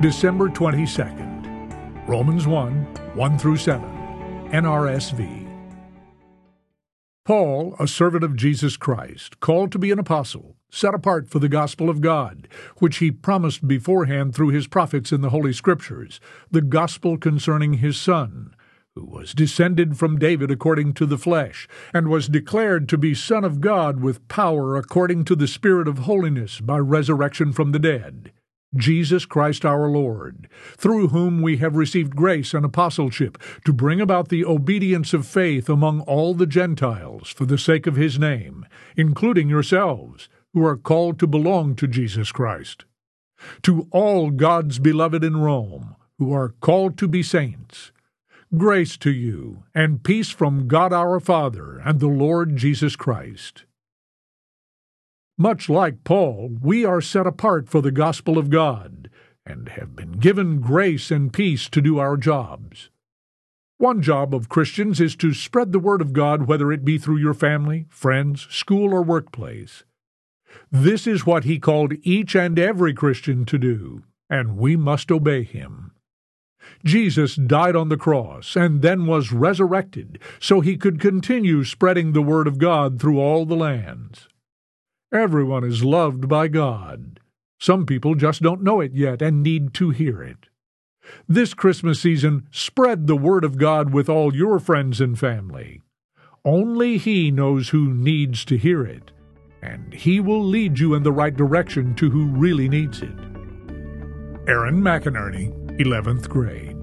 December 22nd. Romans 1 1 through 7. NRSV. Paul, a servant of Jesus Christ, called to be an apostle, set apart for the gospel of God, which he promised beforehand through his prophets in the Holy Scriptures, the gospel concerning his Son, who was descended from David according to the flesh, and was declared to be Son of God with power according to the Spirit of holiness by resurrection from the dead Jesus Christ our Lord, through whom we have received grace and apostleship to bring about the obedience of faith among all the Gentiles for the sake of his name, including yourselves, who are called to belong to Jesus Christ. To all God's beloved in Rome, who are called to be saints, grace to you, and peace from God our Father and the Lord Jesus Christ. Much like Paul, we are set apart for the gospel of God and have been given grace and peace to do our jobs. One job of Christians is to spread the word of God, whether it be through your family, friends, school, or workplace. This is what he called each and every Christian to do, and we must obey him. Jesus died on the cross and then was resurrected so he could continue spreading the word of God through all the lands. Everyone is loved by God. Some people just don't know it yet and need to hear it. This Christmas season, spread the Word of God with all your friends and family. Only He knows who needs to hear it, and He will lead you in the right direction to who really needs it. Aaron McInerney, 11th grade.